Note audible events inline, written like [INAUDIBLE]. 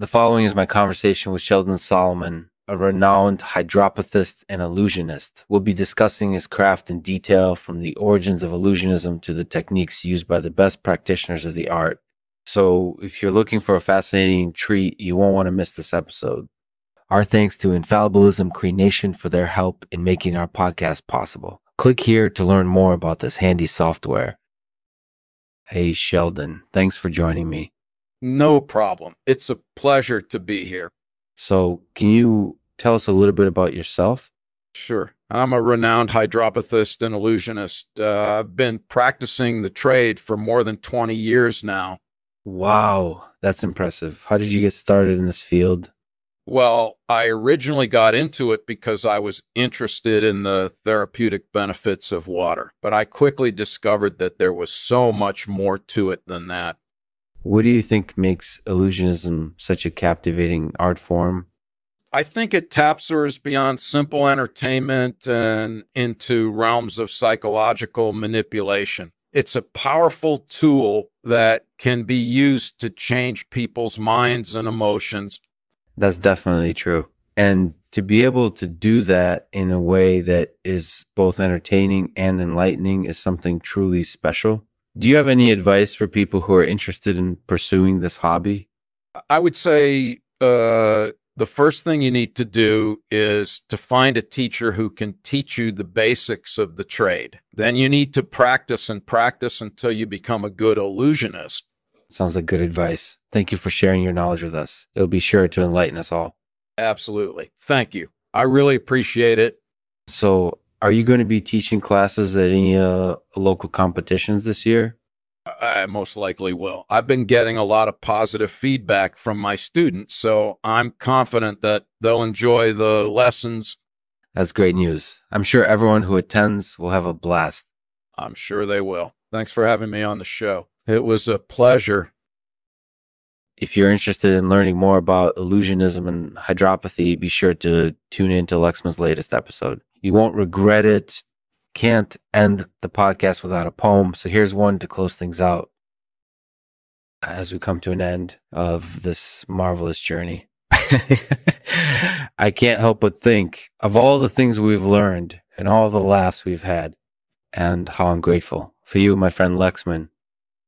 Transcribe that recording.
The following is my conversation with Sheldon Solomon, a renowned hydropathist and illusionist. We'll be discussing his craft in detail from the origins of illusionism to the techniques used by the best practitioners of the art. So, if you're looking for a fascinating treat, you won't want to miss this episode. Our thanks to Infallibilism Cree Nation for their help in making our podcast possible. Click here to learn more about this handy software. Hey, Sheldon, thanks for joining me. No problem. It's a pleasure to be here. So, can you tell us a little bit about yourself? Sure. I'm a renowned hydropathist and illusionist. Uh, I've been practicing the trade for more than 20 years now. Wow, that's impressive. How did you get started in this field? Well, I originally got into it because I was interested in the therapeutic benefits of water, but I quickly discovered that there was so much more to it than that. What do you think makes illusionism such a captivating art form? I think it taps us beyond simple entertainment and into realms of psychological manipulation. It's a powerful tool that can be used to change people's minds and emotions that's definitely true. And to be able to do that in a way that is both entertaining and enlightening is something truly special. Do you have any advice for people who are interested in pursuing this hobby? I would say uh, the first thing you need to do is to find a teacher who can teach you the basics of the trade. Then you need to practice and practice until you become a good illusionist. Sounds like good advice. Thank you for sharing your knowledge with us. It'll be sure to enlighten us all. Absolutely. Thank you. I really appreciate it. So, are you going to be teaching classes at any uh, local competitions this year? I most likely will. I've been getting a lot of positive feedback from my students, so I'm confident that they'll enjoy the lessons. That's great news. I'm sure everyone who attends will have a blast. I'm sure they will. Thanks for having me on the show. It was a pleasure. If you're interested in learning more about illusionism and hydropathy, be sure to tune in to Lexman's latest episode. You won't regret it. Can't end the podcast without a poem. So here's one to close things out as we come to an end of this marvelous journey. [LAUGHS] I can't help but think of all the things we've learned and all the laughs we've had and how I'm grateful for you, my friend Lexman,